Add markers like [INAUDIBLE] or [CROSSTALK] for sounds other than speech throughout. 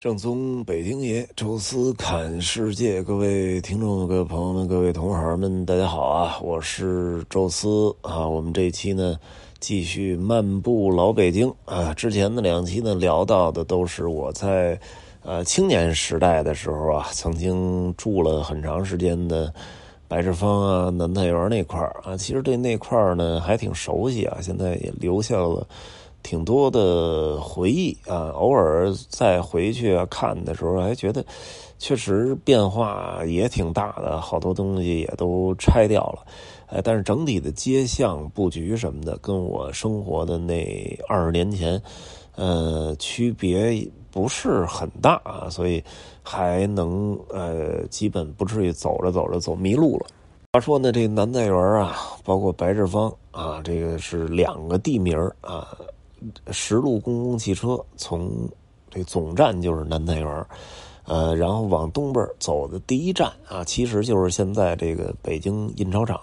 正宗北京爷，宙斯侃世界，各位听众、各位朋友们、各位同行们，大家好啊！我是宙斯啊。我们这一期呢，继续漫步老北京啊。之前的两期呢，聊到的都是我在呃青年时代的时候啊，曾经住了很长时间的白志坊啊、南太园那块啊。其实对那块呢，还挺熟悉啊。现在也留下了。挺多的回忆啊，偶尔再回去看的时候，还觉得确实变化也挺大的，好多东西也都拆掉了，哎，但是整体的街巷布局什么的，跟我生活的那二十年前，呃，区别不是很大啊，所以还能呃，基本不至于走着走着走迷路了。话说呢，这南菜园啊，包括白志芳啊，这个是两个地名啊。十路公共汽车从这总站就是南太园，呃，然后往东边走的第一站啊，其实就是现在这个北京印钞厂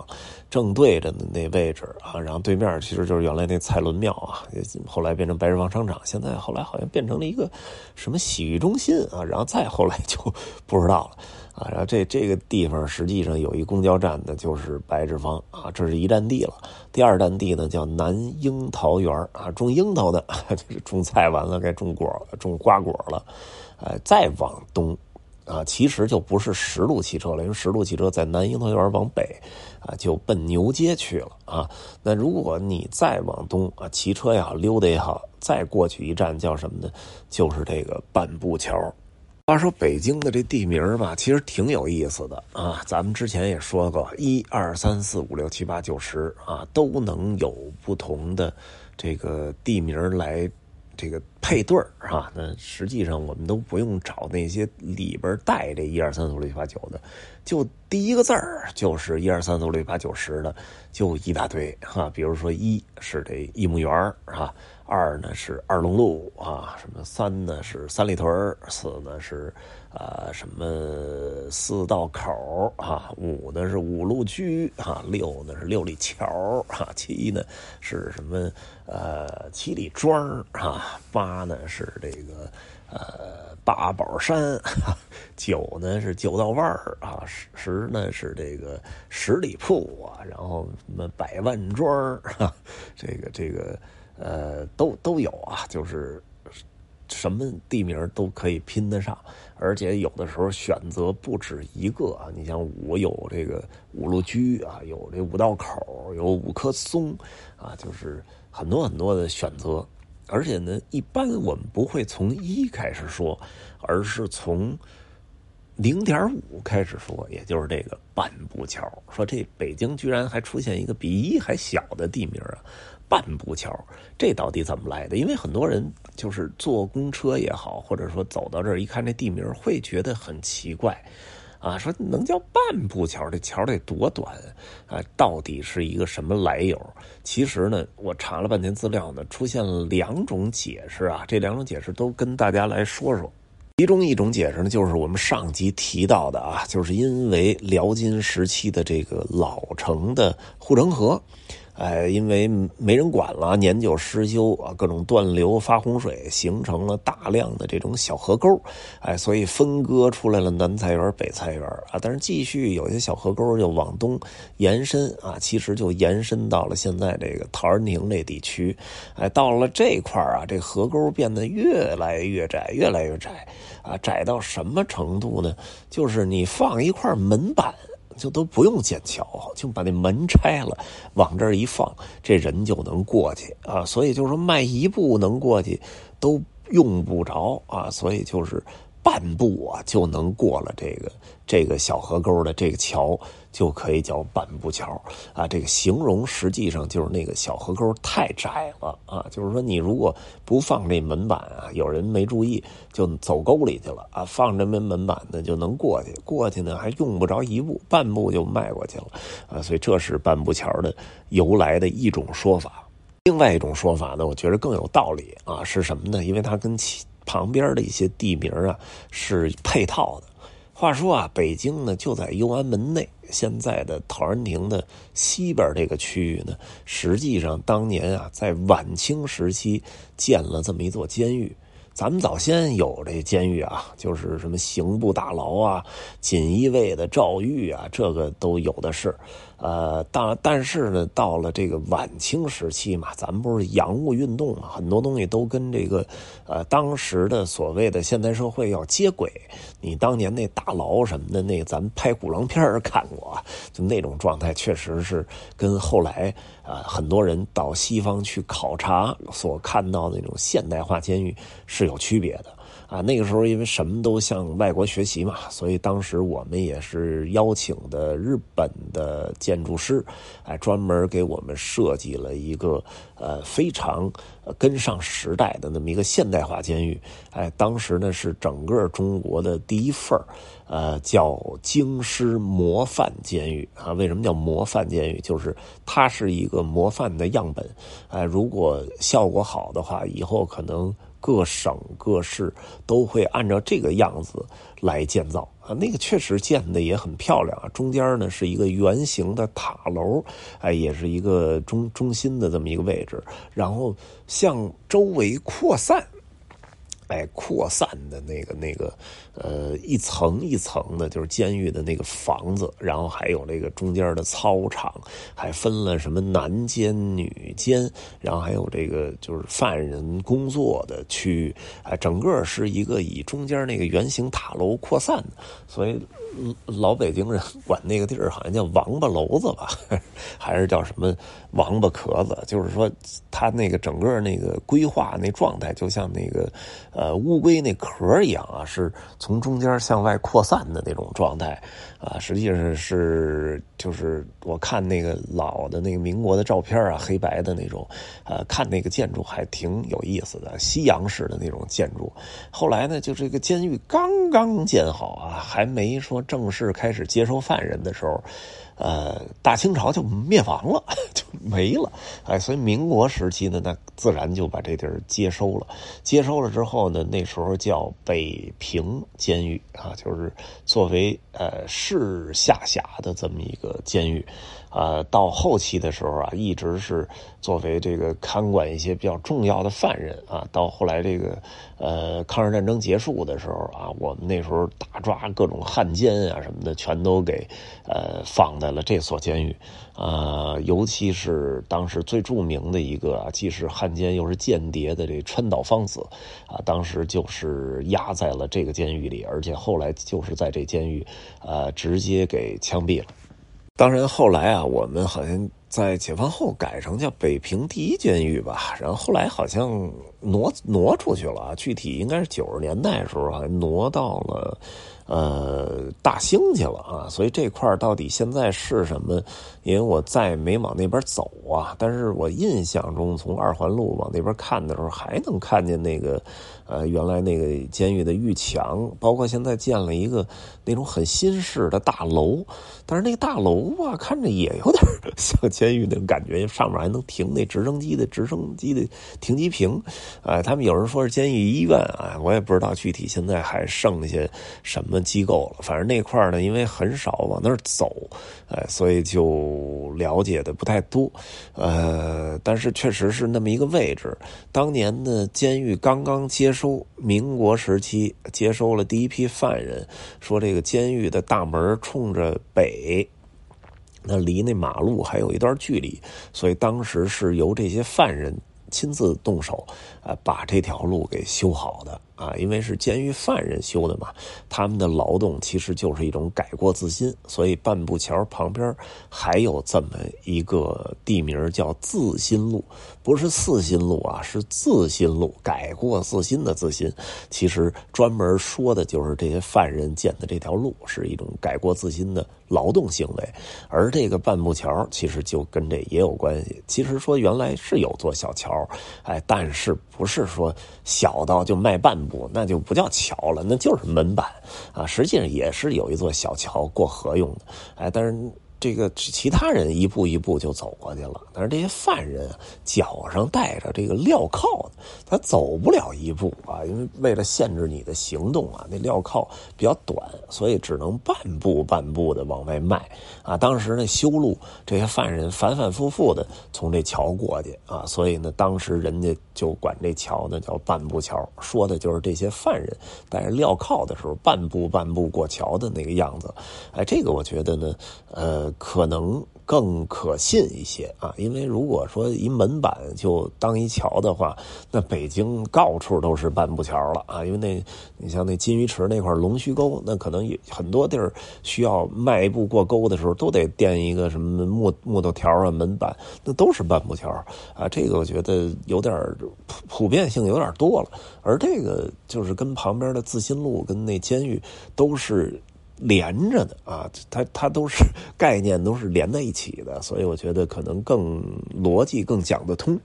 正对着的那位置啊，然后对面其实就是原来那蔡伦庙啊，后来变成白日坊商场，现在后来好像变成了一个什么洗浴中心啊，然后再后来就不知道了。啊，然后这这个地方实际上有一公交站的，就是白志坊啊，这是一站地了。第二站地呢叫南樱桃园啊，种樱桃的，就 [LAUGHS] 是种菜完了该种果、种瓜果了。呃，再往东啊，其实就不是十路汽车了，因为十路汽车在南樱桃园往北啊，就奔牛街去了啊。那如果你再往东啊，骑车也好，溜达也好，再过去一站叫什么呢？就是这个半步桥。话说北京的这地名吧，其实挺有意思的啊。咱们之前也说过，一二三四五六七八九十啊，都能有不同的这个地名来这个配对儿啊。那实际上我们都不用找那些里边带这一二三四五六七八九的，就第一个字儿就是一二三四五六七八九十的，就一大堆哈。比如说一是这一木园啊。二呢是二龙路啊，什么三呢是三里屯四呢是啊什么四道口啊，五呢是五路居啊，六呢是六里桥啊，七呢是什么呃七里庄啊，八呢是这个呃八宝山，九呢是九道弯啊，十呢是这个十里铺啊，然后什么百万庄啊，这个这个。呃，都都有啊，就是什么地名都可以拼得上，而且有的时候选择不止一个啊。你像五有这个五路居啊，有这五道口，有五棵松啊，就是很多很多的选择。而且呢，一般我们不会从一开始说，而是从零点五开始说，也就是这个半步桥。说这北京居然还出现一个比一还小的地名啊！半步桥，这到底怎么来的？因为很多人就是坐公车也好，或者说走到这儿一看这地名，会觉得很奇怪，啊，说能叫半步桥，这桥得多短啊？到底是一个什么来由？其实呢，我查了半天资料呢，出现了两种解释啊，这两种解释都跟大家来说说。其中一种解释呢，就是我们上集提到的啊，就是因为辽金时期的这个老城的护城河。哎，因为没人管了，年久失修啊，各种断流发洪水，形成了大量的这种小河沟，哎，所以分割出来了南菜园、北菜园啊。但是继续有些小河沟就往东延伸啊，其实就延伸到了现在这个陶然亭这地区。哎，到了这块啊，这河沟变得越来越窄，越来越窄啊，窄到什么程度呢？就是你放一块门板。就都不用建桥，就把那门拆了，往这儿一放，这人就能过去啊。所以就是说，迈一步能过去，都用不着啊。所以就是半步啊，就能过了这个这个小河沟的这个桥。就可以叫半步桥啊，这个形容实际上就是那个小河沟太窄了啊，就是说你如果不放这门板啊，有人没注意就走沟里去了啊，放这门门板呢就能过去，过去呢还用不着一步，半步就迈过去了啊，所以这是半步桥的由来的一种说法。另外一种说法呢，我觉得更有道理啊，是什么呢？因为它跟旁边的一些地名啊是配套的。话说啊，北京呢就在右安门内，现在的陶然亭的西边这个区域呢，实际上当年啊在晚清时期建了这么一座监狱，咱们早先有这监狱啊，就是什么刑部大牢啊、锦衣卫的诏狱啊，这个都有的是。呃，但但是呢，到了这个晚清时期嘛，咱们不是洋务运动嘛，很多东西都跟这个呃当时的所谓的现代社会要接轨。你当年那大牢什么的，那咱们拍古装片看过，就那种状态，确实是跟后来啊很多人到西方去考察所看到那种现代化监狱是有区别的。啊，那个时候因为什么都向外国学习嘛，所以当时我们也是邀请的日本的建筑师，哎，专门给我们设计了一个呃非常跟上时代的那么一个现代化监狱。哎，当时呢是整个中国的第一份呃，叫京师模范监狱啊。为什么叫模范监狱？就是它是一个模范的样本。哎，如果效果好的话，以后可能。各省各市都会按照这个样子来建造啊，那个确实建的也很漂亮啊。中间呢是一个圆形的塔楼，哎，也是一个中中心的这么一个位置，然后向周围扩散。哎，扩散的那个、那个，呃，一层一层的，就是监狱的那个房子，然后还有那个中间的操场，还分了什么男监、女监，然后还有这个就是犯人工作的区域，哎，整个是一个以中间那个圆形塔楼扩散的，所以。老北京人管那个地儿好像叫王八楼子吧，[LAUGHS] 还是叫什么王八壳子？就是说，它那个整个那个规划那状态，就像那个呃乌龟那壳一样啊，是从中间向外扩散的那种状态啊。实际上是就是我看那个老的那个民国的照片啊，黑白的那种，呃，看那个建筑还挺有意思的，西洋式的那种建筑。后来呢，就这个监狱刚刚建好啊，还没说。正式开始接收犯人的时候，呃，大清朝就灭亡了，[LAUGHS] 就没了。哎，所以民国时期呢，那自然就把这地儿接收了。接收了之后呢，那时候叫北平监狱啊，就是作为呃市下辖的这么一个监狱。呃，到后期的时候啊，一直是作为这个看管一些比较重要的犯人啊。到后来这个呃抗日战争结束的时候啊，我们那时候大抓各种汉奸啊什么的，全都给呃放的在了这所监狱啊。尤其是当时最著名的一个，既是汉奸又是间谍的这川岛芳子啊，当时就是压在了这个监狱里，而且后来就是在这监狱呃直接给枪毙了。当然，后来啊，我们好像在解放后改成叫北平第一监狱吧，然后后来好像挪挪出去了，具体应该是九十年代的时候还挪到了。呃，大兴去了啊，所以这块到底现在是什么？因为我再没往那边走啊，但是我印象中从二环路往那边看的时候，还能看见那个呃原来那个监狱的狱墙，包括现在建了一个那种很新式的大楼，但是那个大楼吧，看着也有点像监狱那种感觉，上面还能停那直升机的直升机的停机坪，哎，他们有人说是监狱医院啊，我也不知道具体现在还剩下什么。机构了，反正那块呢，因为很少往那儿走，哎，所以就了解的不太多，呃，但是确实是那么一个位置。当年呢监狱刚刚接收，民国时期接收了第一批犯人，说这个监狱的大门冲着北，那离那马路还有一段距离，所以当时是由这些犯人亲自动手，呃，把这条路给修好的。啊，因为是监狱犯人修的嘛，他们的劳动其实就是一种改过自新，所以半步桥旁边还有这么一个地名叫自新路，不是四新路啊，是自新路，改过自新的自新，其实专门说的就是这些犯人建的这条路是一种改过自新的劳动行为，而这个半步桥其实就跟这也有关系。其实说原来是有座小桥，哎，但是不是说小到就卖半。那就不叫桥了，那就是门板啊。实际上也是有一座小桥过河用的，哎，但是。这个其他人一步一步就走过去了，但是这些犯人脚上带着这个镣铐，他走不了一步啊，因为为了限制你的行动啊，那镣铐比较短，所以只能半步半步的往外迈啊。当时呢修路，这些犯人反反复复的从这桥过去啊，所以呢，当时人家就管这桥呢叫半步桥，说的就是这些犯人带着镣铐的时候半步半步过桥的那个样子。哎，这个我觉得呢，呃，可能更可信一些啊，因为如果说一门板就当一桥的话，那北京到处都是半步桥了啊，因为那你像那金鱼池那块龙须沟，那可能有很多地儿需要迈一步过沟的时候，都得垫一个什么木木头条啊门板，那都是半步桥啊。这个我觉得有点普普遍性有点多了，而这个就是跟旁边的自新路跟那监狱都是。连着的啊，[LAUGHS] 它它都是概念，都是连在一起的，[LAUGHS] 所以我觉得可能更逻辑更讲得通。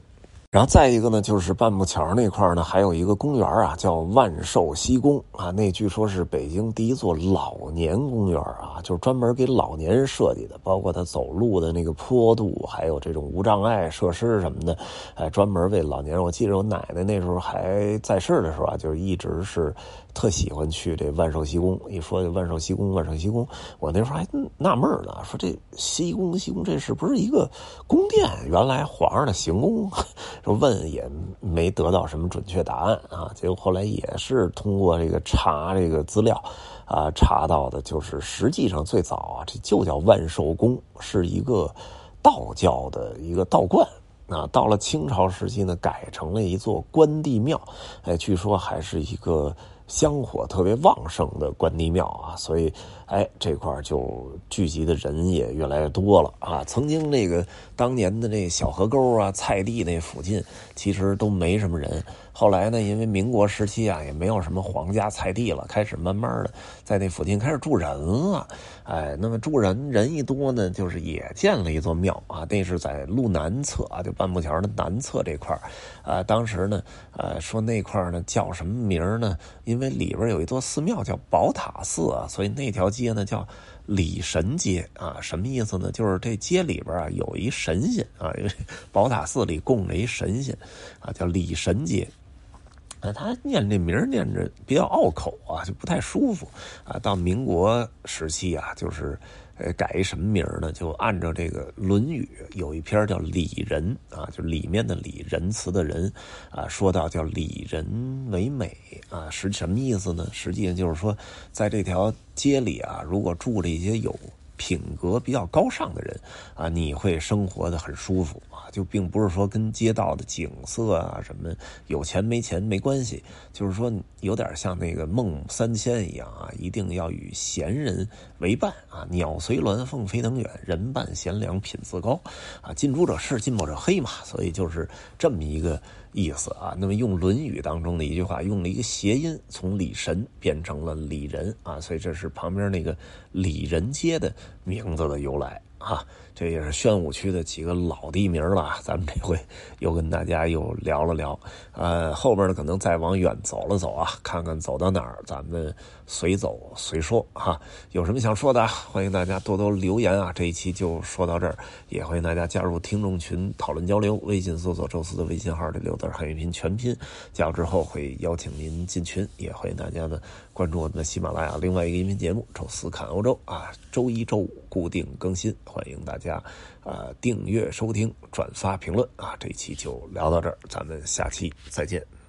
然后再一个呢，就是半步桥那块呢，还有一个公园啊，叫万寿西宫啊，那据说是北京第一座老年公园啊，就是专门给老年人设计的，包括它走路的那个坡度，还有这种无障碍设施什么的，哎，专门为老年人。我记得我奶奶那时候还在世的时候啊，就是一直是。特喜欢去这万寿西宫，一说万寿西宫，万寿西宫，我那时候还纳闷呢，说这西宫西宫这是不是一个宫殿？原来皇上的行宫，[LAUGHS] 问也没得到什么准确答案啊。结果后来也是通过这个查这个资料啊，查到的就是实际上最早啊，这就叫万寿宫，是一个道教的一个道观。啊，到了清朝时期呢，改成了一座关帝庙，哎，据说还是一个。香火特别旺盛的关帝庙啊，所以，哎，这块就聚集的人也越来越多了啊。曾经那个当年的那小河沟啊、菜地那附近，其实都没什么人。后来呢，因为民国时期啊，也没有什么皇家菜地了，开始慢慢的在那附近开始住人了。哎，那么住人人一多呢，就是也建了一座庙啊。那是在路南侧啊，就半步桥的南侧这块啊，当时呢，呃，说那块呢叫什么名呢？因因因为里边有一座寺庙叫宝塔寺啊，所以那条街呢叫李神街啊。什么意思呢？就是这街里边啊有一神仙啊，宝塔寺里供着一神仙啊，叫李神街。啊，他念这名念着比较拗口啊，就不太舒服啊。到民国时期啊，就是呃改一什么名呢？就按照这个《论语》有一篇叫《礼仁》啊，就里面的礼仁慈的仁啊，说到叫礼仁为美啊，是什么意思呢？实际上就是说，在这条街里啊，如果住着一些有品格比较高尚的人啊，你会生活的很舒服啊。就并不是说跟街道的景色啊什么有钱没钱没关系，就是说有点像那个孟三迁一样啊，一定要与贤人为伴啊。鸟随鸾凤飞腾远，人伴贤良品自高啊。近朱者赤，近墨者黑嘛。所以就是这么一个意思啊。那么用《论语》当中的一句话，用了一个谐音，从李神变成了李仁啊。所以这是旁边那个李仁街的名字的由来。啊，这也是宣武区的几个老地名了。咱们这回又跟大家又聊了聊，呃，后边呢可能再往远走了走啊，看看走到哪儿，咱们随走随说哈。有什么想说的，欢迎大家多多留言啊。这一期就说到这儿，也欢迎大家加入听众群讨论交流。微信搜索“宙斯”的微信号，这六字汉语拼全拼，加入之后会邀请您进群。也欢迎大家呢关注我们的喜马拉雅另外一个音频节目《宙斯看欧洲》啊，周一、周五固定更新。欢迎大家，呃，订阅、收听、转发、评论啊！这一期就聊到这儿，咱们下期再见。